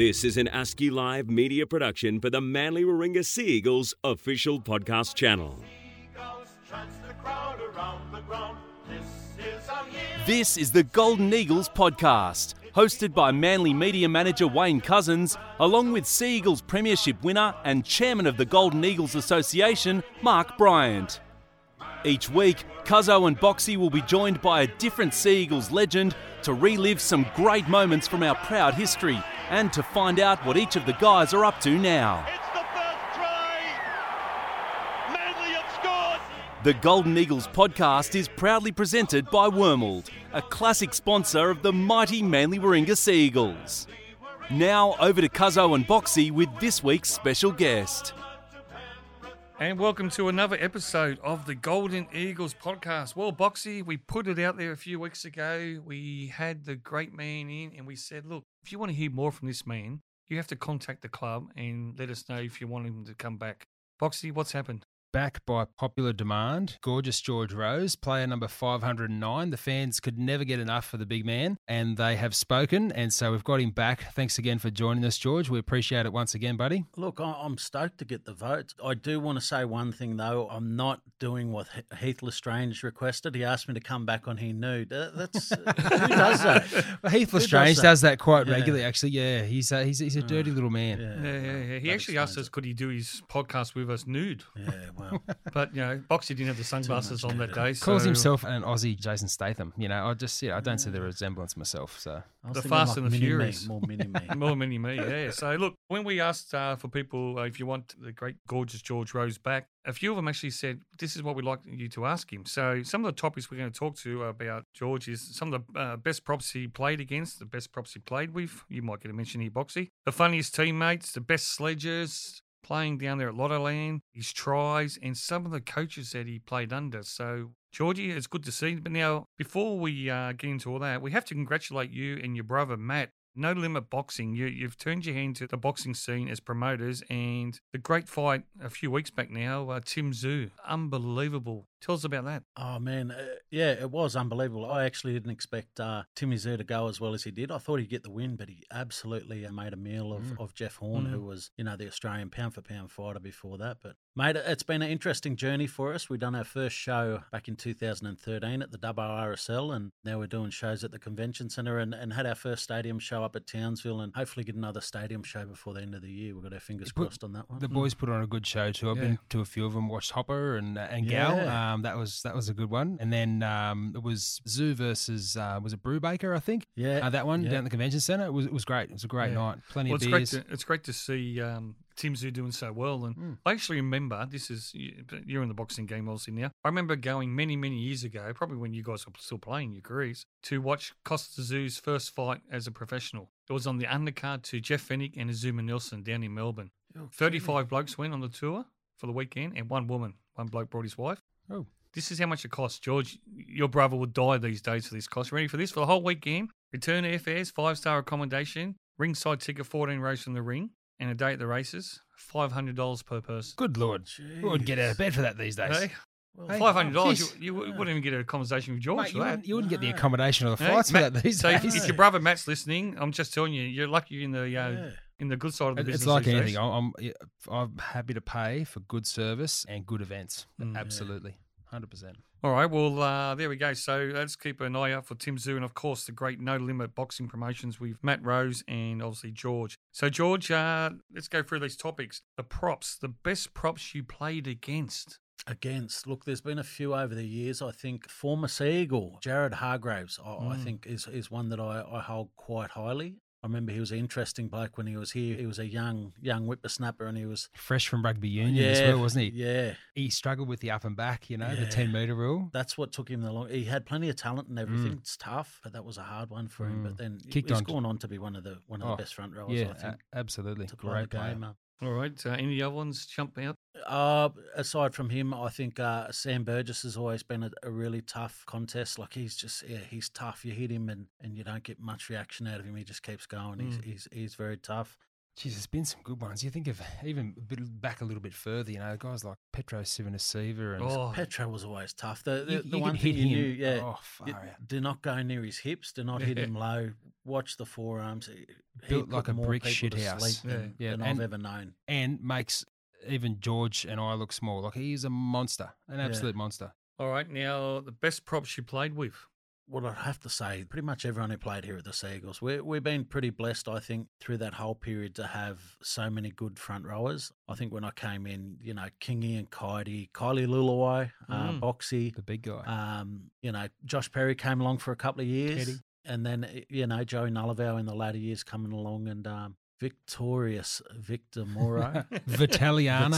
This is an ASCII Live media production for the Manly Warringah Sea Eagles official podcast channel. This is the Golden Eagles podcast, hosted by Manly media manager Wayne Cousins, along with Sea Eagles Premiership winner and chairman of the Golden Eagles Association, Mark Bryant. Each week, Cuzzo and Boxy will be joined by a different Sea Eagles legend to relive some great moments from our proud history and to find out what each of the guys are up to now. It's the first try. Manly have scored. The Golden Eagles podcast is proudly presented by Wormald, a classic sponsor of the mighty Manly Warringah Sea Eagles. Now over to Cuzzo and Boxy with this week's special guest. And welcome to another episode of the Golden Eagles podcast. Well, Boxy, we put it out there a few weeks ago. We had the great man in and we said, look, if you want to hear more from this man, you have to contact the club and let us know if you want him to come back. Boxy, what's happened? Back by popular demand. Gorgeous George Rose, player number 509. The fans could never get enough for the big man, and they have spoken, and so we've got him back. Thanks again for joining us, George. We appreciate it once again, buddy. Look, I- I'm stoked to get the votes. I do want to say one thing though. I'm not doing what Heath L'Estrange requested. He asked me to come back on He nude. Uh, That's who does that? Well, Heath Who does L'Estrange that? does that quite Yeah. regularly, actually. Yeah, he's a, he's, he's a dirty little man. Yeah, Yeah, yeah, yeah. He that actually asked explains us, could he do his podcast with us nude? Yeah, well, But, you know, Boxy didn't have the sunglasses on that nude. day. Calls himself an Aussie Jason Statham. You know, I just yeah, I don't see the resemblance myself. So The thinking Fast and the mini me, Furious. more mini me. More mini me, yeah. So look, when we asked uh, for people uh, if you want the great, gorgeous George Rose back, a few of them actually said this is what we'd like you to ask him. So some of the topics we're going to talk to about George is some of the uh, best props he played against, the best props he played with. You might get a mention here, Boxy. The funniest teammates, the best sledgers. Playing down there at Lottoland, his tries, and some of the coaches that he played under. So, Georgie, it's good to see. But now, before we uh, get into all that, we have to congratulate you and your brother Matt no Limit Boxing. You, you've turned your hand to the boxing scene as promoters, and the great fight a few weeks back now, uh, Tim Tszyu. Unbelievable. Tell us about that. Oh man, uh, yeah, it was unbelievable. I actually didn't expect uh, Timmy Tszyu to go as well as he did. I thought he'd get the win, but he absolutely uh, made a meal of, of Jeff Horn, who was you know the Australian pound for pound fighter before that. But mate, it's been an interesting journey for us. We've done our first show back in 2013 at the WRSL, and now we're doing shows at the convention centre, and, and had our first stadium show up at Townsville, and hopefully get another stadium show before the end of the year. We've got our fingers put- crossed on that one. the boys put on a good show too. I've Yeah. been to a few of them. Watched Hopper and uh, and Gal. Yeah. Um, that was that was a good one. And then um, it was Tszyu versus uh, was it Brubaker, I think. Yeah, Uh, that one yeah. down at the convention centre. It was it was great. It was a great Yeah. night. Plenty Well, of it's great, beers. to, it's great to see um, Tim Tszyu doing so well. And I actually remember, this is, you- you're in the boxing game obviously now. I remember going many, many years ago, probably when you guys were still playing your careers, to watch Kostya Tszyu's first fight as a professional. It was on the undercard to Jeff Fenech and Azumah Nelson down in Melbourne. 35 blokes went on the tour for the weekend, and one woman, one bloke brought his wife. Oh. This is how much it costs, George. Your brother would die these days for this cost. Ready for this? For the whole week weekend, return airfares, five star accommodation, ringside ticket, 14 rows from the ring, and a day at the races, $500 per person. Good lord, who would get out of bed for that these days? Hey, Hey, $500, you, jeez. you wouldn't even get a conversation with George Mate, for you, that. wouldn't, you wouldn't get the accommodation or the Hey, flights Matt- for that these so if, days. if your brother Matt's listening, I'm just telling you, you're lucky you're in the uh, Yeah. In the good side of the It- business. it's like these anything. days. I'm, I'm I'm happy to pay for good service and good events. Mm. Absolutely, hundred percent. All right, well, uh, there we go. So let's keep an eye out for Tim Tszyu and, of course, the great No Limit boxing promotions with Matt Rose and obviously George. So, George, uh, let's go through these topics. The props, the best props you played against. against. Look, there's been a few over the years. I think former Sea Eagle, Jared Hargreaves, I, I Mm. think is is one that I, I hold quite highly. I remember he was an interesting bloke when he was here. He was a young young whippersnapper, and he was Fresh from rugby union as well, wasn't he? Yeah, He struggled with the up and back, you know, the ten meter rule. that's what took him the long. He had plenty of talent and everything. It's tough, but that was a hard one for him. Mm. But then Kicked he's on- gone on to be one of the one of Oh, the best front rowers. Yeah, I think. a- absolutely. to play Great the player. game. uh, All right, uh, any other ones jump out? Uh, aside from him, I think uh, Sam Burgess has always been a, a really tough contest. Like he's just, yeah, he's tough. You hit him and, and you don't get much reaction out of him. He just keeps going. He's, he's he's very tough. Jeez, there's been some good ones. You think of even a bit back a little bit further, you know, guys like Petro Civoniceva and Oh, Petro was always tough. The the, You- the you one thing hit you knew, him. yeah, Oh, far you- out. do not go near his hips. Do not hit him low. watch the forearms. He, Built like a brick shithouse. sleep Than, Yeah. than And- I've ever known. and makes even George and I look small. Like he's a monster, an Yeah. absolute monster. All right, now the best props you played with. Well, I'd have to say, pretty much everyone who played here at the Seagulls, we, we've been pretty blessed, I think, through that whole period to have so many good front rowers. I think when I came in, you know, Kingy and Kitey, Kylie Leuluai, uh, Mm. Boxy, The big guy. um, you know, Josh Perry came along for a couple of years. Teddy. And then, you know, Joey Nullivow in the latter years coming along and um, victorious Victor Mauro. Vitaliano.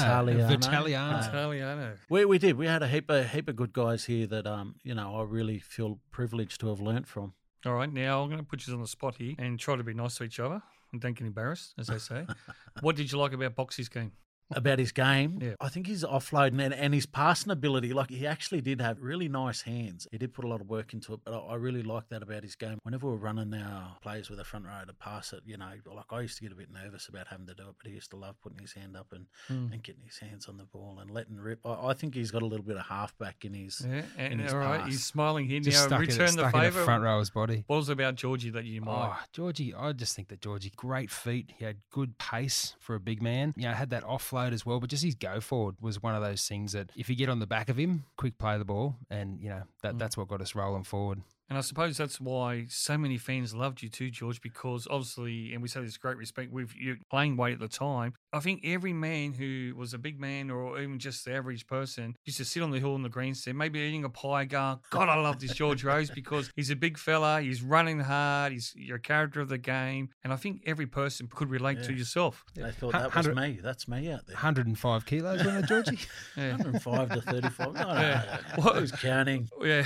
Vitaliano. Vitaliano. We, we did. We had a heap of, heap of good guys here that, um, you know, I really feel privileged to have learnt from. All right, now I'm going to put you on the spot here and try to be nice to each other and don't get embarrassed, as they say. what did you like about Boxy's game? About his game. Yeah. I think his offloading and, and his passing ability, like he actually did have really nice hands. He did put a lot of work into it, but I, I really like that about his game. Whenever we're running our plays with a front row to pass it, you know, like I used to get a bit nervous about having to do it, but he used to love putting his hand up and, Hmm. and getting his hands on the ball and letting rip. I, I think he's got a little bit of halfback in his. Yeah, in and his all right, pass. he's smiling here Just now. stuck, in, Return the stuck in a favour. front rower's body. What was it about Georgie that you admired? Oh, Georgie, I just think that Georgie, great feet. He had good pace for a big man. You know, had that offload as well, but just his go forward was one of those things that if you get on the back of him, quick play the ball, and you know that mm. that's what got us rolling forward. And I suppose that's why so many fans loved you too, George, because obviously, and we say this great respect with you playing weight at the time. I think every man who was a big man or even just the average person used to sit on the hill in the grandstand, maybe eating a pie, going, God, I love this George Rose because he's a big fella, he's running hard, he's you're character of the game. And I think every person could relate to yourself. They thought that was me. That's me out there. 105 kilos, wasn't it, Georgie? Yeah. 105 to 35. No, no, Yeah. no. What- Who's counting? Yeah.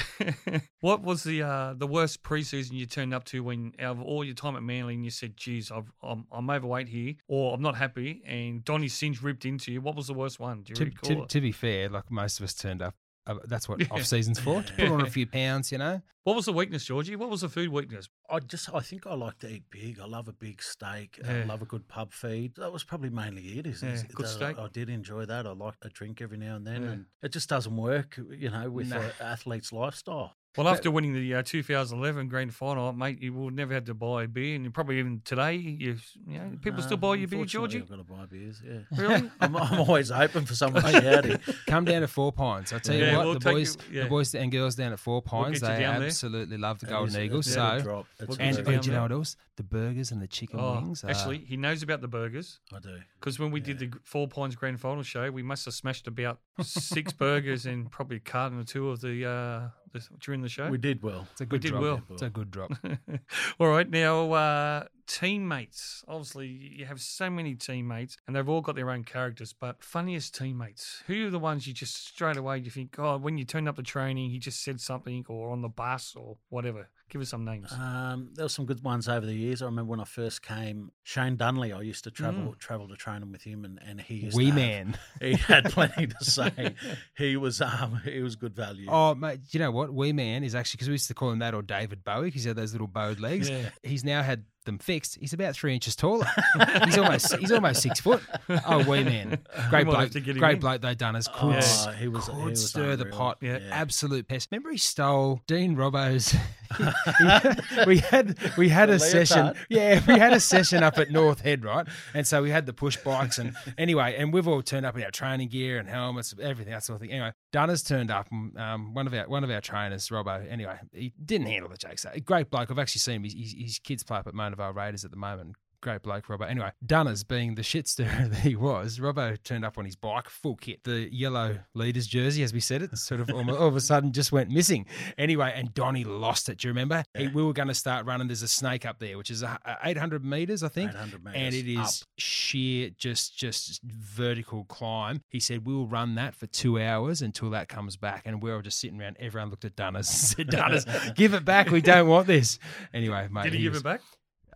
what was the uh, the worst preseason you turned up to when out of all your time at Manly and you said, "Geez, I've, I'm I'm overweight here," or "I'm not happy," and Donny Singe ripped into you? What was the worst one? Do you to, recall? to, to be fair, like most of us turned up. Uh, that's what Yeah. off season's for. To put on a few pounds, you know. what was the weakness, Georgie? What was the food weakness? I just, I think I like to eat big. I love a big steak. Yeah. I love a good pub feed. That was probably mainly it. Is, Yeah, is good that steak. I, I did enjoy that. I like a drink every now and then, Yeah. and it just doesn't work, you know, with Nah. an athlete's lifestyle. Well, after winning the uh, 2011 grand final, mate, you will never have to buy a beer, and you probably even today, you, you know, people still No, buy your beer, unfortunately, Georgie. I've got to buy beers. Yeah, Really? I'm, I'm always open for someone to howdy. Come down to Four Pines. I tell you Yeah, what, we'll the boys, you- yeah. the boys and girls down at Four We'll Pines, they down there. absolutely love the Golden is- Eagles. it's a good So, drop. We'll and, get very you and do you know what else? The burgers and the chicken Oh, wings. are- actually, he knows about the burgers. I do. Because when we did the Four Pines Grand Final show, we must have smashed about six burgers and probably a carton or two of the, uh, the during the show. We did well. it's a good we did drop. well. It's a good drop. all right, now uh, teammates. Obviously, you have so many teammates, and they've all got their own characters. But funniest teammates, who are the ones you just straight away you think, oh, when you turned up the training, he just said something, or on the bus, or whatever. Give us some names. Um, there were some good ones over the years. I remember when I first came, Shane Dunley. I used to travel Mm. travel to training with him, and, and he used Wee to have- man. He had plenty to say. He was um he was good value. Oh, mate, you know what? Wee Man is actually, because we used to call him that or David Bowie because he had those little bowed legs. Yeah. He's now had them fixed. He's about three inches taller. he's almost he's almost six foot. Oh, Wee Man. Great We might have bloke. to get him Great in. bloke, though, Dunners. Oh, Could, yeah. he was- could he was stir the pot. Yeah. Absolute pest. Remember he stole Dean Robbo's. we had we had a session. Yeah, we had a session up at North Head, right? And so we had the push bikes and anyway, and we've all turned up in our training gear and helmets, everything that sort of thing. Anyway, Dunners turned up. Um, one of our one of our trainers, Robbo. Anyway, he didn't handle the jokes. Great bloke. I've actually seen him. His, his, his kids play up at Mona Vale Raiders at the moment. Great bloke, Robbo. Anyway, Dunners being the shit stirrer that he was, Robbo turned up on his bike, full kit, the yellow leaders jersey, as we said it, sort of all, all of a sudden just went missing. Anyway, and Donny lost it. Do you remember? He, we were going to start running. There's a snake up there, which is a, a 800 meters, I think, 800 and it is up. sheer, just just vertical climb. He said we will run that for two hours until that comes back, and we were just sitting around. Everyone looked at Dunners and said, "Dunners, give it back. We don't want this." Anyway, mate, Did he, give was- it back?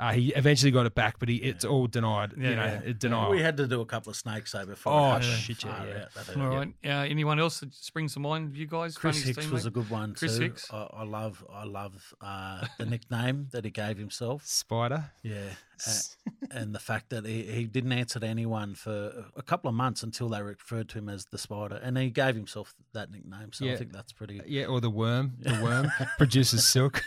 Uh, he eventually got it back, but he it's all denied. Yeah, you know, yeah. it- denial. We had to do a couple of snakes over before. Oh, it happened. shit, yeah, Far yeah. out, that. All right. Uh, anyone else that springs to mind? You guys, Chris funniest Hicks was teammate? a good one Chris too. Hicks? I, I love, I love uh, the nickname that he gave himself. Spider. Yeah, A- and the fact that he, he didn't answer to anyone for a couple of months until they referred to him as the Spider, and he gave himself that nickname. So Yeah. I think that's pretty. Yeah, or the worm. The worm produces silk.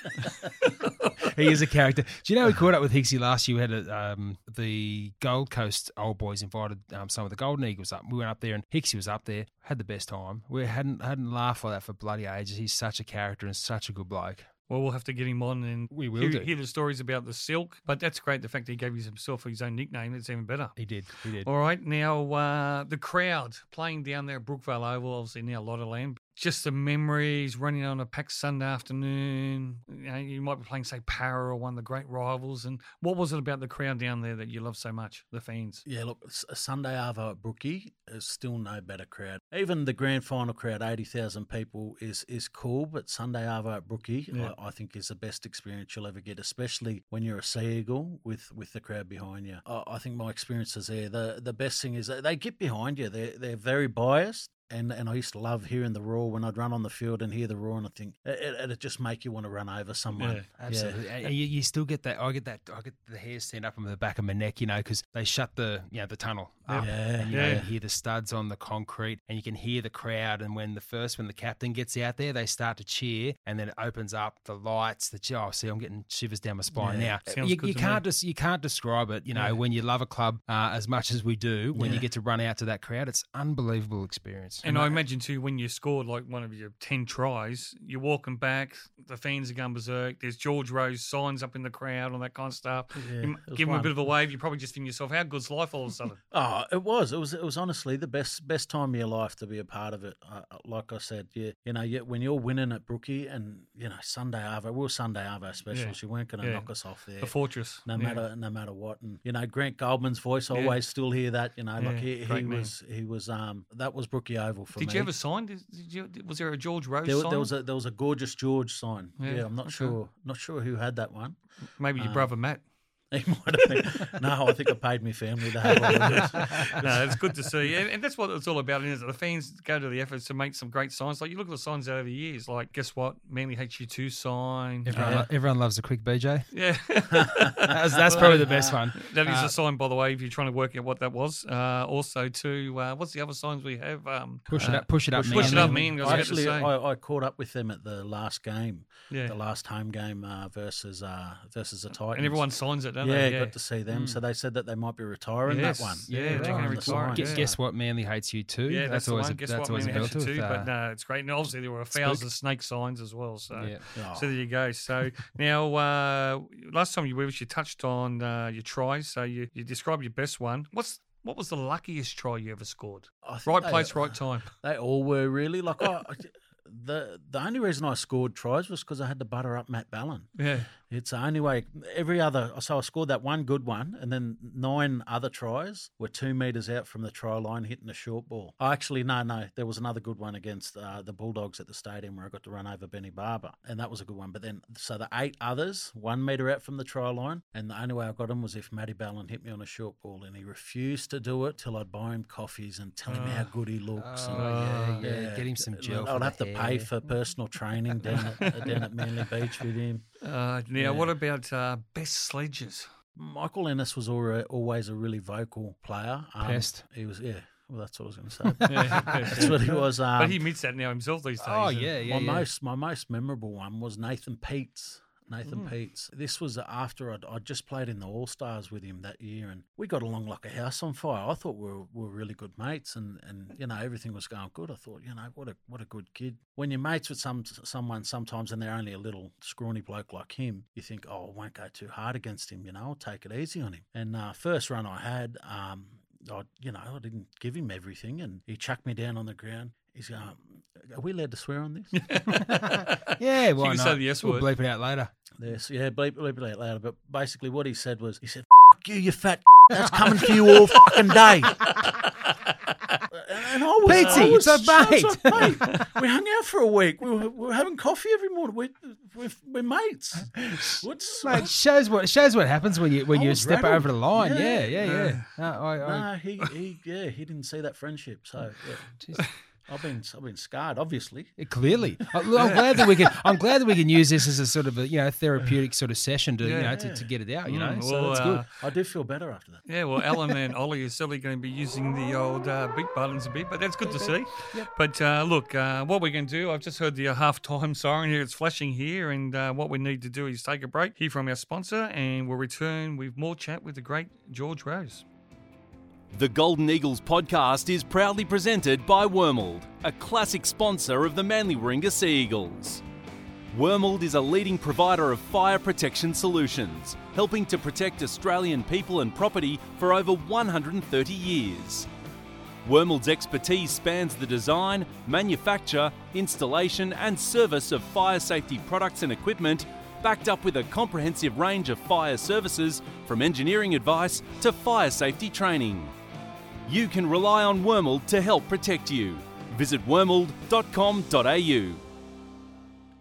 he is a character. Do you know we caught up with Hicksy last year? We had a, um, the Gold Coast old boys invited um, some of the Golden Eagles up. We went up there and Hicksy was up there. Had the best time. We hadn't hadn't laughed like that for bloody ages. He's such a character and such a good bloke. Well, we'll have to get him on and We will hear, hear the stories about the silk. But that's great. The fact that he gave himself his own nickname, it's even better. He did. He did. All right, now uh, the crowd playing down there at Brookvale Oval, obviously now Lottoland. Just the memories running on a packed Sunday afternoon. You, know, you might be playing, say, Para or one of the great rivals. And what was it about the crowd down there that you love so much, the fans? Yeah, look, S- Sunday Arvo at Brookie is still no better crowd. Even the grand final crowd, 80,000 people, is is cool, but Sunday Arvo at Brookie, Yeah. I, I think, is the best experience you'll ever get, especially when you're a Sea Eagle with, with the crowd behind you. I, I think my experiences there, the, the best thing is they get behind you. They're, they're very biased. And, and I used to love hearing the roar when I'd run on the field and hear the roar, and I think it, it, it'd just make you want to run over someone. Yeah, Absolutely, and you, you still get that. I get that. I get the hair stand up on the back of my neck, you know, because they shut the you know the tunnel up, Yeah, and you know yeah. you hear the studs on the concrete, and you can hear the crowd. And when the first when the captain gets out there, they start to cheer, and then it opens up the lights. The oh, see, I'm getting shivers down my spine now. Sounds You, good you can't just you can't describe it. You know, when you love a club uh, as much as we do, when you get to run out to that crowd, it's unbelievable experience. And I imagine too, when you scored like one of your ten tries, you're walking back, the fans are going berserk. There's George Rose signs up in the crowd, and that kind of stuff. Yeah, give him a bit of a wave. You probably just think to yourself, "How good's life all of a sudden?" Oh, it was. It was. It was honestly the best best time of your life to be a part of it. Uh, like I said, yeah, you know, yeah, when you're winning at Brookie and you know Sunday Arvo, we were Sunday Arvo specials. You weren't going to Yeah. knock us off there. the fortress, no Yeah. matter no matter what, and you know Grant Goldman's voice. I Yeah. always still hear that. You know, Yeah, like he, he was he was um that was Brookie Oval for Did me. you ever sign? Did, did you, was there a George Rose There, sign? there was a there was a gorgeous George sign. Yeah, Yeah, I'm not okay. sure not sure who had that one. Maybe your um, brother Matt. He might have been. no, I think I paid my family to have one of those. no, it's good to see, and, and that's what it's all about. Isn't it? The fans go to the efforts to make some great signs. Like you look at the signs over the years. Like, guess what? Manly HU two sign. Everyone, Yeah. lo- everyone loves a quick BJ. Yeah, That's, that's probably the best one. that is Uh, a sign, by the way. If you're trying to work out what that was, uh, also too. Uh, what's the other signs we have? Um, Push it uh, up, push it up, Push it man. up, man. I was about to Actually. I, I caught up with them at the last game, Yeah, the last home game uh, versus uh, versus the Titans. and everyone signs it, don't yeah, they? got to see them. So they said that they might be retiring Yes, that one. yeah, they're gonna retire. Guess, yeah. guess what? Manly hates you too. Yeah, that's, the always one. a, Guess that's what? always a Manly belter. HU two, with, but uh, no, it's great. And obviously, there were a Spook. thousand snake signs as well. So. yeah. Oh, So there you go. So now, uh, last time you were with us, you touched on uh, your tries. So you, you described your best one. What's what was the luckiest try you ever scored? I think Right they- place, right time. They all were really like I, I- the the only reason I scored tries was because I had to butter up Matt Ballin. Yeah, It's the only way. Every other, so I scored that one good one, and then nine other tries were two meters out from the try line, hitting a short ball. Oh, actually, no, no, there was another good one against uh, the Bulldogs at the stadium where I got to run over Benny Barba, and that was a good one. But then, so the eight others, one meter out from the try line, and the only way I got him was if Matty Ballin hit me on a short ball, and he refused to do it till I'd buy him coffees and tell him how good he looks. Oh, and, yeah, yeah, Get him some gel. I'd for have to pay for personal training down at, down at Manly Beach with him. Uh, now, Yeah. what about uh, best sledges? Michael Ennis was always a really vocal player. Um, Pest. He was, yeah. Well, that's what I was going to say. Yeah, that's what he was. Um, but he admits that now himself these days. Oh yeah, yeah. my yeah. most my most memorable one was Nathan Peats. Nathan Hmm. Peats. This was after I'd, I'd just played in the All Stars with him that year, and we got along like a house on fire. I thought we were, we were really good mates, and, and you know everything was going good. I thought, you know, what a what a good kid. When you're mates with some someone sometimes, and they're only a little scrawny bloke like him, you think, oh, I won't go too hard against him. You know, I'll take it easy on him. And uh, first run I had, um, I you know I didn't give him everything, and he chucked me down on the ground. He's going, um, uh, are we allowed to swear on this? Yeah, why can not? say the S we'll word. bleep it out later. Yes, yeah, bleep, bleep it out later. But basically, what he said was, he said, "F- you, you fat. That's coming for you all fucking day." And I was, Pizzy, I was, it's a I was mate. like, mate, we hung out for a week. We were, we were having coffee every morning. We, we're, we're mates. What's Mate, shows what shows what happens when you when I you was step rattled. over the line. Yeah, Yeah. yeah, yeah. No, I, I, No, he, he, yeah, he didn't see that friendship. So, yeah. Jeez. I've been I've been scarred, obviously. Yeah, Clearly, I- look, I'm glad that we can. I'm glad that we can use this as a sort of a you know therapeutic sort of session to you Yeah. know to, to get it out. You know, Mm, so well, that's uh, good. I do feel better after that. Yeah, well, Alan and Ollie are certainly going to be using the old uh, beat buttons a bit, but that's good to see. But uh, look, uh, what we're going to do, I've just heard the uh, half-time siren here. It's flashing here, and uh, what we need to do is take a break, hear from our sponsor, and we'll return with more chat with the great George Rose. The Golden Eagles podcast is proudly presented by Wormald, a classic sponsor of the Manly Warringah Sea Eagles. Wormald is a leading provider of fire protection solutions, helping to protect Australian people and property for over 130 years. Wormald's expertise spans the design, manufacture, installation, and service of fire safety products and equipment, backed up with a comprehensive range of fire services from engineering advice to fire safety training. You can rely on Wormald to help protect you. Visit wormald.com.au.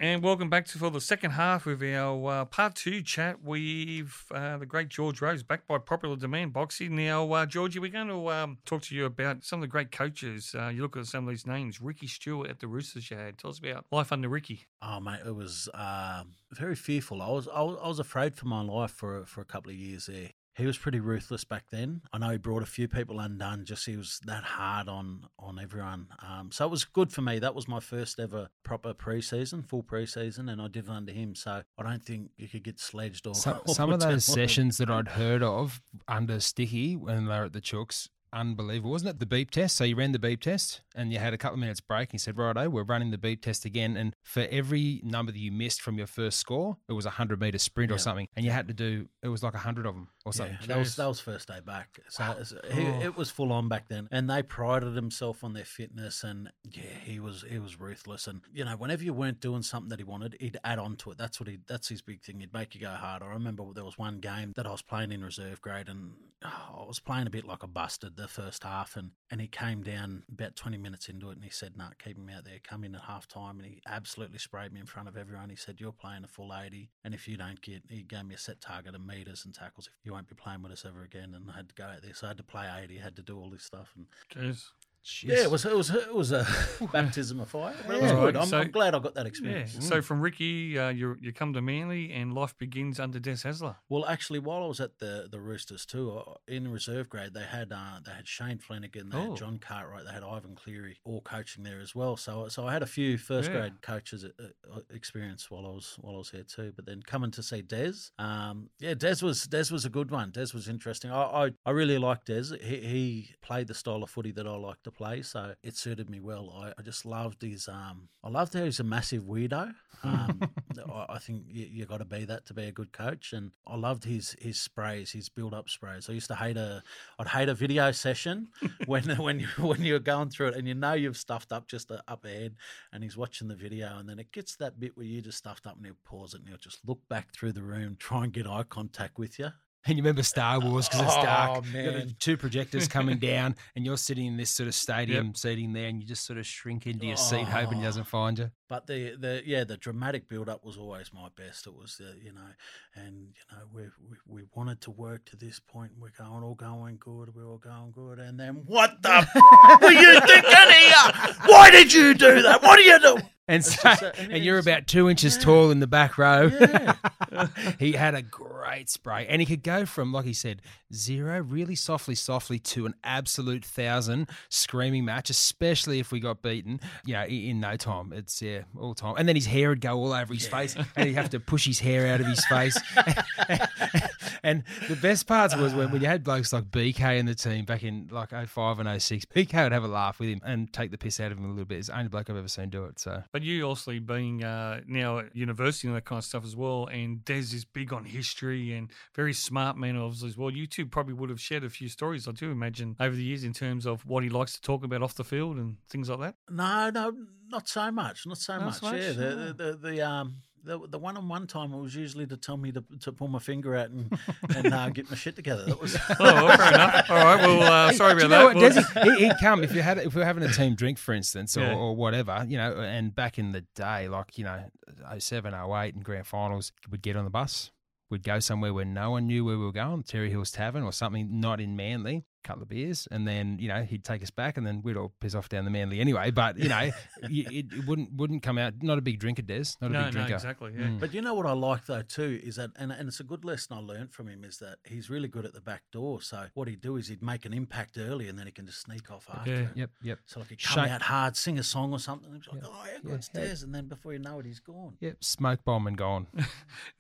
And welcome back to for the second half of our uh, part two chat with uh, the great George Rose, backed by popular demand, Boxy. Now, uh, Georgie, we're going to um, talk to you about some of the great coaches. Uh, you look at some of these names. Ricky Stuart at the Roosters you had. Tell us about life under Ricky. Oh mate, it was um very fearful. I was, I was I was afraid for my life for for a couple of years there. He was pretty ruthless back then. I know he brought a few people undone. Just he was that hard on on everyone. Um, so it was good for me. That was my first ever proper preseason, full preseason, and I did it under him. So I don't think you could get sledged or Some, or some of those sessions that I'd heard of under Sticky when they were at the Chooks, unbelievable, wasn't it? The beep test. So you ran the beep test and you had a couple of minutes break. And you said, righto, we're running the beep test again. And for every number that you missed from your first score, it was a 100 meter sprint or something. And you had to do, it was like a 100 of them or something. Yeah, that was that was first day back. So it's- he, Oh. it was full on back then, and they prided themselves on their fitness. And yeah, he was he was ruthless. And you know, whenever you weren't doing something that he wanted, he'd add on to it. That's what he that's his big thing. He'd make you go hard. I remember there was one game that I was playing in reserve grade, and oh, I was playing a bit like a busted the first half, and and he came down about twenty minutes into it, and he said, "No, keep him out there. Come in at half time." And he absolutely sprayed me in front of everyone. He said, "You're playing a full eighty, and if you don't get," he gave me a set target of meters and tackles. If you won't be playing with us ever again, and I had to go out there, so I had to play eighty, had to do all this stuff, and Jeez. Yeah, it was it was it was a baptism of fire. But it was good. I'm, So- I'm glad I got that Yeah. experience. So from Ricky, uh, you you come to Manly, and life begins under Des Hasler. Well, actually, while I was at the the Roosters too, uh, in reserve grade, they had uh, they had Shane Flanagan, they Oh. had John Cartwright, they had Ivan Cleary, all coaching there as well. So so I had a few first Yeah. grade coaches uh, uh, experience while I was while I was here too. But then coming to see Des, um, yeah, Des was Des was a good one. Des was interesting. I I, I really liked Des. He, he played the style of footy that I liked to play, so it suited me well. I, I just loved his um, I loved how he's a massive weirdo. Um, I, I think you, you got to be that to be a good coach, and I loved his his sprays, his build up sprays. I used to hate a, I'd hate a video session when when you when you're going through it and you know you've stuffed up just a, up ahead, and he's watching the video, and then it gets that bit where you just stuffed up, and he'll pause it, and he'll just look back through the room, try and get eye contact with you. And you remember Star Wars because it's dark. Oh, got man. two projectors coming down, and you're sitting in this sort of stadium seating there, and you just sort of shrink into your seat, hoping he Oh. doesn't find you. But the, the yeah the dramatic build up was always my best. It was the you know, and you know we we, we wanted to work to this point. We're going all going good. We're all going good, and then what the f- were you thinking here? Why did you do that? What are you doing? And so, a- and and you're about two inches tall in the back row. Yeah. he had a great spray, and he could go from, like he said, zero, really softly, softly, to an absolute thousand screaming match, especially if we got beaten. You know, in no time. It's yeah, all time. And then his hair would go all over his face, and he'd have to push his hair out of his face. and the best parts was when, when you had blokes like BK in the team back in like 05 and 06. BK would have a laugh with him and take the piss out of him a little bit. It's the only bloke I've ever seen do it. So. But you also being uh, now at university and that kind of stuff as well, and Des is big on history and very smart man obviously as well. You two probably would have shared a few stories, I do imagine, over the years in terms of what he likes to talk about off the field and things like that. No, no, not so much. Not so Not much. so much? Yeah, the, Oh. the, the, the um. The, the one on one time it was usually to tell me to, to pull my finger out and, and uh, get my shit together. That was Oh, well, fair enough. All right, well, uh, sorry about you know that. what, Well, Desi, he, he'd come if you had if we were having a team drink, for instance, or, Yeah. or whatever, you know. And back in the day, like you know, 07, 08 and grand finals, we'd get on the bus. We'd go somewhere where no one knew where we were going, Terry Hills Tavern or something, not in Manly. Couple of beers, and then you know he'd take us back, and then we'd all piss off down the Manly anyway. But you know, it, it, wouldn't wouldn't come out. Not a big drinker, Des. Not a no, big no, drinker. exactly. Yeah. Mm. But you know what I like though too is that, and, and it's a good lesson I learned from him is that he's really good at the back door. So what he'd do is he'd make an impact early, and then he can just sneak off after. Yeah. it. Yep, yep. So like he'd come Shane- out hard, sing a song or something. And he's like, Yeah. "Oh, yeah, Yeah, good yeah. stairs," and then before you know it, he's gone. Yep, smoke bomb and gone.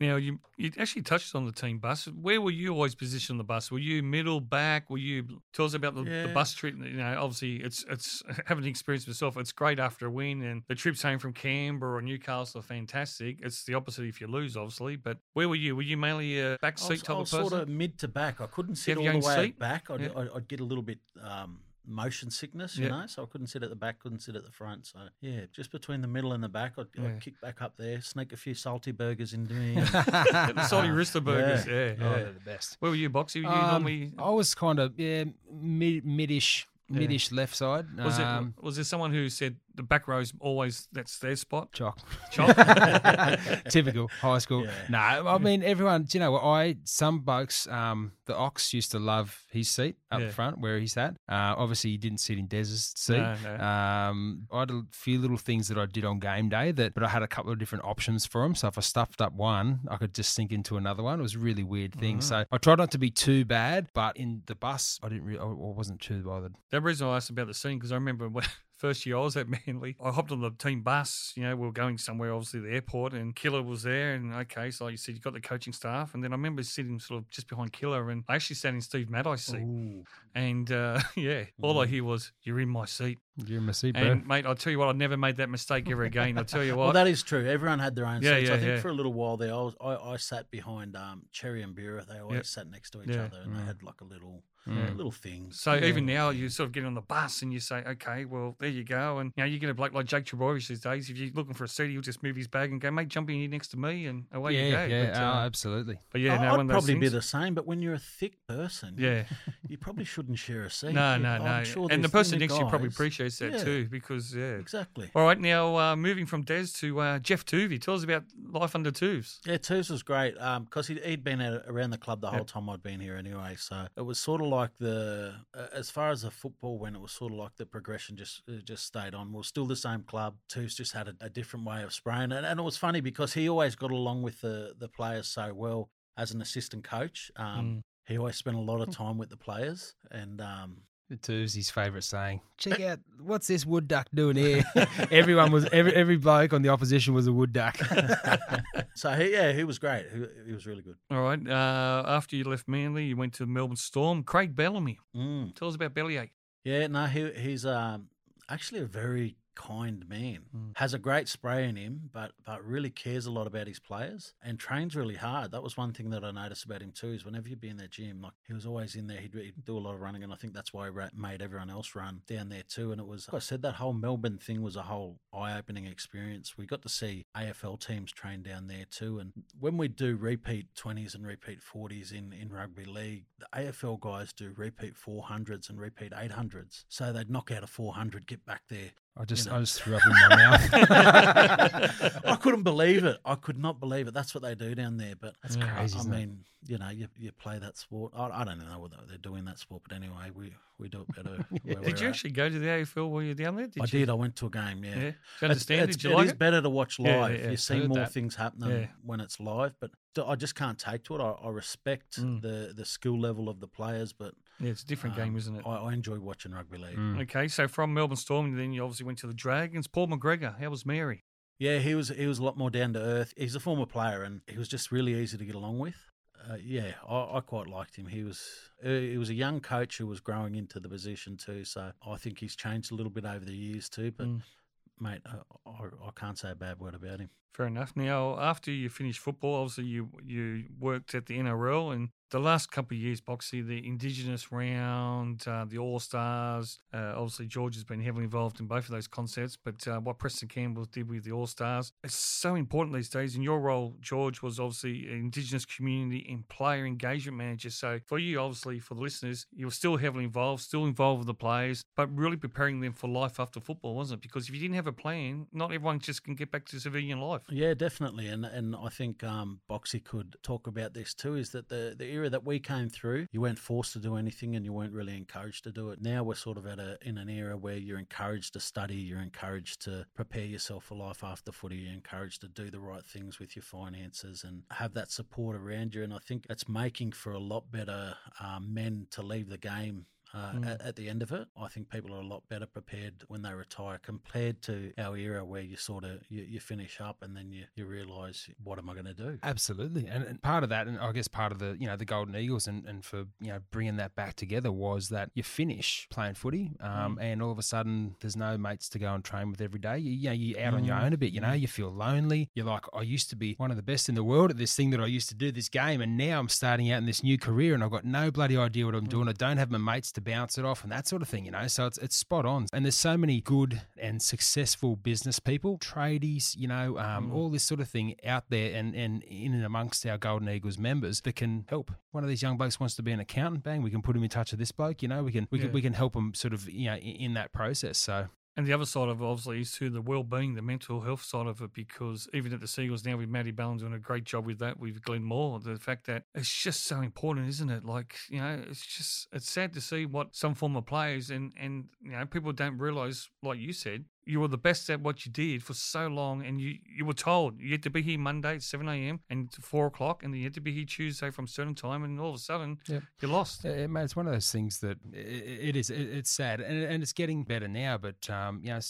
Now you you actually touched on the team bus. Where were you always positioned on the bus? Were you middle back? Were you tell us about the, the bus trip? You know, obviously it's it's having the experience myself. It's great after a win, and the trips home from Canberra or Newcastle are fantastic. It's the opposite if you lose, obviously. But where were you? Were you mainly a back I seat was, type I of person? sort of mid to back. I couldn't sit all the way seat? back. I'd, Yeah. I'd, I'd get a little bit um, motion sickness, you Yeah. know. So I couldn't sit at the back, couldn't sit at the front. So yeah, just between the middle and the back, I'd, Yeah. I'd kick back up there, sneak a few salty burgers into me. The salty Rooster burgers. Yeah, yeah. Oh, they're the best. Where were you, Boxy? Were you Um, normally I was kind of yeah mid midish Yeah. midish left side. was um, it was there someone who said the back row's always that's their spot? Chock. Chop. Typical high school. Yeah. No, I mean everyone. Do you know what? I some blokes. Um, the Ox used to love his seat up Yeah. front where he sat. Uh, obviously he didn't sit in Des's seat. No, no. Um, I had a few little things that I did on game day that, but I had a couple of different options for him. So if I stuffed up one, I could just sink into another one. It was a really weird thing. Mm. So I tried not to be too bad, but in the bus, I didn't. Re- I I wasn't too bothered. The reason I asked about the scene because I remember when first year I was at Manly, I hopped on the team bus. You know, we were going somewhere, obviously the airport, and Killer was there. And okay, so like you said, you got the coaching staff, and then I remember sitting sort of just behind Killer, and I actually sat in Steve Matai's seat, Ooh. and uh, yeah, all I hear was "You're in my seat," You're my seat, and mate, I'll tell you what, I never made that mistake ever again. I'll tell you what, Well, that is true. Everyone had their own Yeah, seats. yeah, I think yeah. for a little while there, I, was, I, I sat behind um, Cherry and Bira. They always Yep. sat next to each Yeah. other, and they had like a little, Mm. little thing. So even now, you sort of get on the bus and you say, okay, well, there you go. And you know, you get a bloke like Jake Trbojevic these days. If you're looking for a seat, he'll just move his bag and go, mate, jump in here next to me, and away yeah, you go. yeah, But, oh, uh, absolutely. but yeah, no, I'd one of probably be the same, but when you're a thick person, Yeah. you probably shouldn't share a seat. No, You- no, I'm no. sure and the person next to you probably guys- appreciates that Yeah. too, because yeah. Exactly. All right, now uh, moving from Des to uh, Geoff Toovey. Tell us about life under Tuves. Yeah, Twos was great because he'd, he'd been at, around the club the whole Yep. time I'd been here anyway. So it was sort of like the, uh, as far as the football went, it was sort of like the progression just uh, just stayed on. We are still the same club. Twos just had a, a different way of spraying, and, and it was funny because he always got along with the the players so well as an assistant coach. Um, He always spent a lot of time with the players, and um, Two's his favourite saying. Check out what's this wood duck doing here? Everyone was every every bloke on the opposition was a wood duck. so he, yeah, he was great. He, he was really good. All right. Uh, after you left Manly, you went to Melbourne Storm. Craig Bellamy. Mm. Tell us about Bellyache. Yeah, no, he, he's um, actually a very kind man. Mm. Has a great spray in him, but but really cares a lot about his players and trains really hard. That was one thing that I noticed about him too. Is whenever you'd be in their gym, like he was always in there. He'd, he'd do a lot of running, and I think that's why he made everyone else run down there too. And it was, like I said, that whole Melbourne thing was a whole eye-opening experience. We got to see AFL teams train down there too, and when we do repeat twenties and repeat forties in in rugby league, the AFL guys do repeat four hundreds and repeat eight hundreds. So they'd knock out a four hundred, get back there. I just know. I just threw up in my mouth. I couldn't believe it. I could not believe it. That's what they do down there. But That's I- crazy, I, isn't it? mean, you know, you, you play that sport. I, I don't know what they're doing that sport, but anyway, we, we do it better. where Did you at. actually go to the AFL while you were down there? Did I you? did. I went to a game. Yeah. Yeah. Did you It's- understand? it's- Did you it like is it? better to watch live. yeah, yeah. You see more that. things happening Yeah. when it's live, but I just can't take to it. I, I respect Mm. the the skill level of the players, but Yeah, it's a different game, um, isn't it? I, I enjoy watching rugby league. Mm. Okay, so from Melbourne Storm, then you obviously went to the Dragons. Paul McGregor, how was Mary? Yeah, he was he was a lot more down to earth. He's a former player, and he was just really easy to get along with. Uh, yeah, I, I quite liked him. He was uh, he was a young coach who was growing into the position too. So I think he's changed a little bit over the years too. But Mm. mate, I, I, I can't say a bad word about him. Fair enough. Now, after you finished football, obviously you you worked at the NRL, and the last couple of years, Boxy, the Indigenous round, uh, the All Stars. Uh, obviously, George has been heavily involved in both of those concepts. But uh, what Preston Campbell did with the All Stars, it's so important these days. In your role, George was obviously Indigenous community and player engagement manager. So for you, obviously, for the listeners, you were still heavily involved, still involved with the players, but really preparing them for life after football, wasn't it? Because if you didn't have a plan, not everyone just can get back to civilian life. Yeah, definitely, and and I think um, Boxy could talk about this too. Is that the the era that we came through, you weren't forced to do anything and you weren't really encouraged to do it. Now we're sort of at a in an era where you're encouraged to study, you're encouraged to prepare yourself for life after footy, you're encouraged to do the right things with your finances and have that support around you. And I think it's making for a lot better um, men to leave the game uh, mm. at, at, the end of it. I think people are a lot better prepared when they retire compared to our era where you sort of you, you finish up and then you, you realise what am I going to do? Absolutely, and, and, part of that, and I guess part of the you know the Golden Eagles and, and for you know bringing that back together was that you finish playing footy, um, mm. and all of a sudden there's no mates to go and train with every day. You, you know you're out mm. on your mm. own a bit. You know mm. you feel lonely. You're like I used to be one of the best in the world at this thing that I used to do this game, and now I'm starting out in this new career and I've got no bloody idea what I'm mm. doing. I don't have my mates to bounce it off and that sort of thing, you know. So it's it's spot on. And there's so many good and successful business people, tradies, you know, um, mm. all this sort of thing out there and, and in and amongst our Golden Eagles members that can help. One of these young blokes wants to be an accountant, bang, we can put him in touch with this bloke, you know, we can we yeah. can we can help him sort of, you know, in that process. So and the other side of it, obviously, is to the well-being, the mental health side of it, because even at the Seagulls now with Matty Ballin doing a great job with that, with Glenn Moore, the fact that it's just so important, isn't it? Like, you know, it's just, it's sad to see what some former players and, and, you know, people don't realise, like you said, you were the best at what you did for so long, and you, you were told you had to be here Monday at 7 a.m. and 4 o'clock, and you had to be here Tuesday from a certain time, and all of a sudden yep. you're lost. It, mate, it's one of those things that it, it is, it, it's sad, and, and it's getting better now, but, um, you know,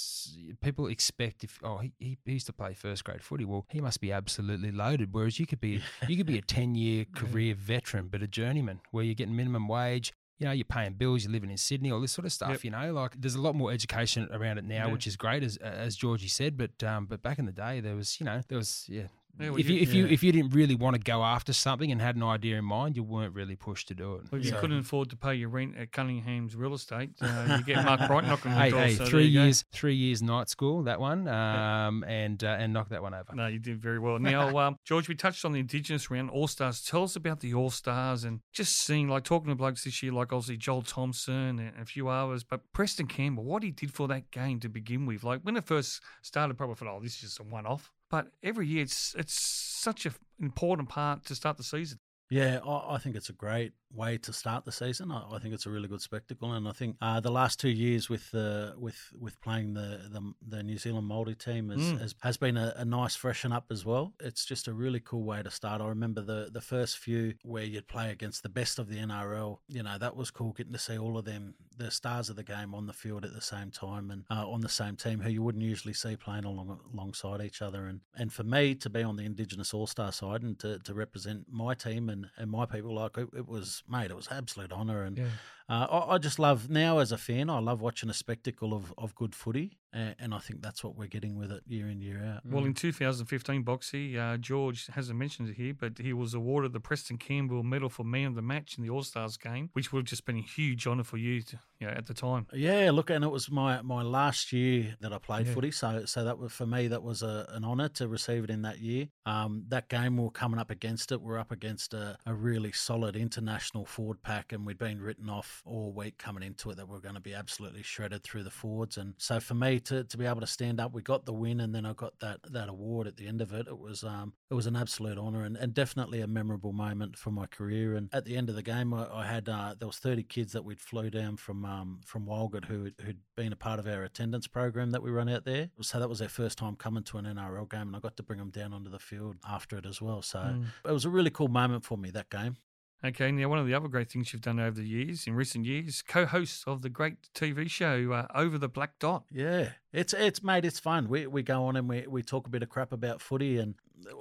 people expect if, oh, he, he used to play first grade footy, well, he must be absolutely loaded, whereas you could be, you could be a 10 year career veteran, but a journeyman where you're getting minimum wage, you know, you're paying bills, you're living in Sydney, all this sort of stuff. Yep. You know, like there's a lot more education around it now, yeah. which is great, as as Georgie said. But um, but back in the day, there was, you know, there was yeah, yeah, well, if you, you if yeah. you if you didn't really want to go after something and had an idea in mind, you weren't really pushed to do it. Well, you so. couldn't afford to pay your rent at Cunningham's real estate. Uh, you get Mark Bryant knocking hey, door. Hey, so three years, three years night school that one, um, and uh, and knock that one over. No, you did very well. Now, um, George, we touched on the Indigenous round All Stars. Tell us about the All Stars and just seeing like talking to blokes this year, like obviously Joel Thompson and a few others, but Preston Campbell, what he did for that game to begin with. Like when it first started, probably thought, oh, this is just a one off. But every year, it's it's such an important part to start the season. Yeah, I, I think it's a great way to start the season. I, I, think it's a really good spectacle, and I think uh, the last two years with the with with playing the the, the New Zealand Māori team has, mm. has, has been a, a, nice freshen up as well. It's just a really cool way to start. I remember the the first few where you'd play against the best of the NRL. You know that was cool getting to see all of them, the stars of the game, on the field at the same time and uh, on the same team who you wouldn't usually see playing along alongside each other. And and for me to be on the Indigenous All Star side and to, to represent my team and, and my people, like it, it was mate, it was absolute honour. And yeah. uh, I, I, just love now as a fan, I love watching a spectacle of, of good footy and I think that's what we're getting with it year in year out. Well, in 2015, Boxy uh, George hasn't mentioned it here, but he was awarded the Preston Campbell Medal for Man of the Match in the All Stars game, which would have just been a huge honour for you, to, you know, at the time. Yeah, look, and it was my, my last year that I played yeah. footy, so so that was for me that was a, an honour to receive it in that year. Um, that game we are coming up against it. We're up against a, a really solid international forward pack, and we'd been written off all week coming into it that we are going to be absolutely shredded through the forwards. And so for me to, to be able to stand up. We got the win, and then I got that that award at the end of it. It was um, it was an absolute honour and, and definitely a memorable moment for my career. And at the end of the game, I, I had uh, there was thirty kids that we'd flew down from um, from Walgett who who'd been a part of our attendance program that we run out there. So that was their first time coming to an NRL game, and I got to bring them down onto the field after it as well. So mm. it was a really cool moment for me that game. Okay, now one of the other great things you've done over the years, in recent years, co-host of the great TV show uh, Over the Black Dot. Yeah, it's it's mate, it's fun. We we go on and we we talk a bit of crap about footy, and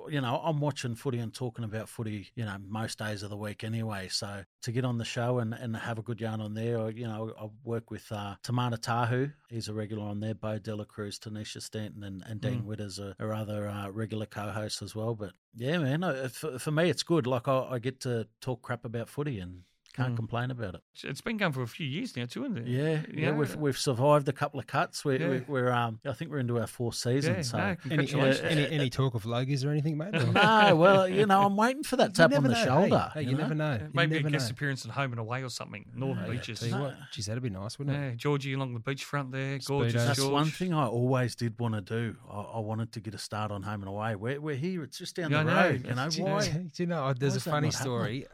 you know, I'm watching footy and talking about footy, you know, most days of the week anyway. So to get on the show and, and have a good yarn on there, or, you know, I work with uh, Timana Tahu. He's a regular on there. Bo Dela Cruz, Tanisha Stanton, and, and Dean mm. Widders are, are other uh, regular co-hosts as well. But yeah, man, for, for me, it's good. Like I, I get to talk crap about footy and can't mm. complain about it. It's been going for a few years now, too, isn't it? Yeah, yeah. yeah we've we've survived a couple of cuts. We're, yeah. we're, we're, um, I think we're into our fourth season. Yeah, so no, any, uh, any, any talk of Logies or anything, mate? no, well, you know, I'm waiting for that tap on the know. shoulder. Hey, hey, you, you know? never know. You maybe never a guest know. appearance at home and away or something. Northern yeah, Beaches. Yeah, what, geez, that'd be nice, wouldn't it? Yeah, Georgie along the beachfront there, gorgeous. That's George. one thing I always did want to do. I, I, wanted to get a start on home and away. We're, we're here. It's just down the road. You know why? Do you know? There's a funny story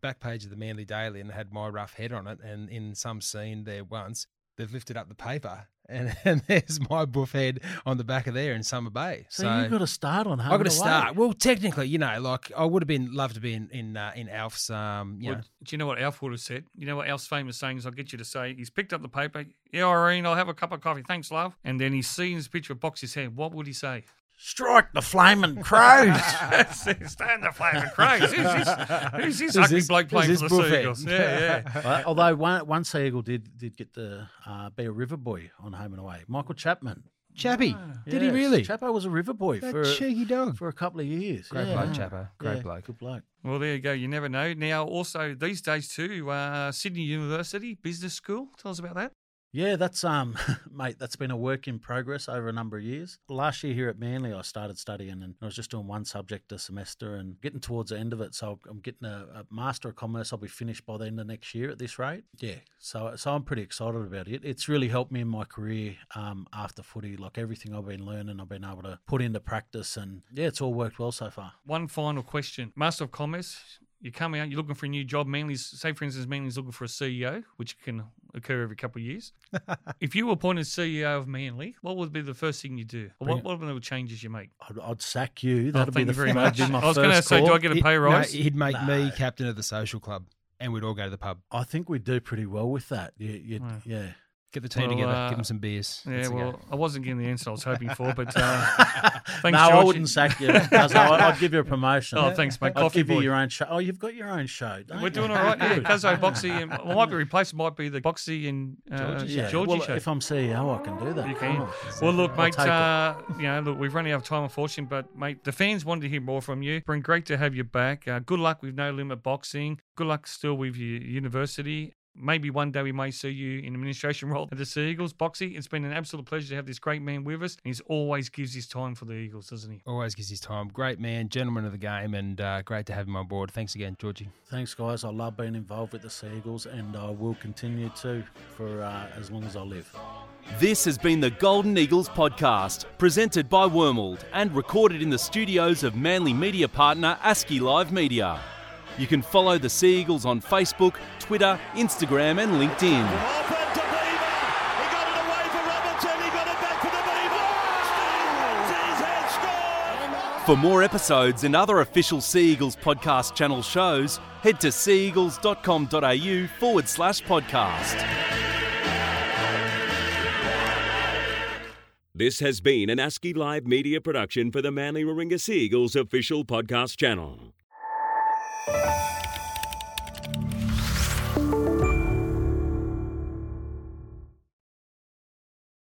back page of the Manly Daily and had my rough head on it. And in some scene there once, they've lifted up the paper and, and there's my buff head on the back of there in Summer Bay. So, you've got to start on home. I've got to start. Well, technically, you know, like I would have been loved to be in in uh, in Alf's. Um, you Well, know, do you know what Alf would have said? You know what Alf's famous saying is, I'll get you to say, he's picked up the paper. Yeah, Irene, I'll have a cup of coffee. Thanks, love. And then he's seen his picture of Boxy's head. What would he say? Strike the flaming crows. Stand the flaming crows. Who's this, who's this ugly this- bloke playing this for the buffhead? Seagulls? Yeah, yeah. Uh, although one, one Seagull did did get to uh, be a river boy on home and away. Michael Chapman. Chappie, did he really? Chapo was a river boy That for cheeky dog. for a couple of years. Great yeah. bloke, Chapo. Great Yeah, bloke. Good bloke. Well, there you go. You never know. Now, also these days too, uh, Sydney University Business School. Tell us about that. Yeah, that's um, mate. That's been a work in progress over a number of years. Last year here at Manly, I started studying, and I was just doing one subject a semester, and getting towards the end of it. So I'm getting a, a master of commerce. I'll be finished by the end of next year at this rate. Yeah, so so I'm pretty excited about it. It's really helped me in my career um, after footy. Like everything I've been learning, I've been able to put into practice, and yeah, it's all worked well so far. One final question. Master of Commerce, you come out, you're looking for a new job. Manly's, say for instance, Manly's looking for a CEO, which can occur every couple of years. if you were appointed CEO of Manly, what would be the first thing you do? Or what, what are the changes you make? I'd, I'd sack you. Oh, That'd be the very that'd much. be my I was going to first say, do. I get a He- pay no, rise? he'd make me captain of the social club, and we'd all go to the pub, I think we'd do pretty well with that. Yeah, you, Right. yeah. Get the team Well, together, uh, give them some beers. yeah, Let's go. well, I wasn't getting the answer I was hoping for, but uh, thanks, no, I wouldn't sack you. Cuz I- I'd give you a promotion. Oh, thanks, mate. I'd Coffee give you your own show. Oh, you've got your own show. Don't We're you? doing all right. Yeah, Good. Cuzzo, Boxy, and well, might be replaced. Might be the Boxy and uh, Georgie Yeah. Georgie well, show. if I'm CEO, I can do that. You Come can. on. Well, look, I'll mate. Uh, you know, look, we've run out of time, unfortunately, but mate, the fans wanted to hear more from you. Been great to have you back. Uh, good luck with No Limit Boxing. Good luck still with your university. Maybe one day we may see you in administration role at the Sea Eagles. Boxy, it's been an absolute pleasure to have this great man with us. And he always gives his time for the Eagles, doesn't he? Always gives his time. Great man, gentleman of the game, and uh, great to have him on board. Thanks again, Georgie. Thanks, guys. I love being involved with the Seagulls, and I will continue to for uh, as long as I live. This has been the Golden Eagles podcast, presented by Wormald and recorded in the studios of Manly media partner ASCII Live Media. You can follow the Sea Eagles on Facebook, Twitter, Instagram, and LinkedIn. Open to Beaver. He got it away for Robertson. He got it back for the Beaver. Steals has scored. For more episodes and other official Sea Eagles podcast channel shows, head to seaeagles.com.au forward slash podcast. This has been an ASCII Live media production for the Manly Warringah Sea Eagles official podcast channel. Bye.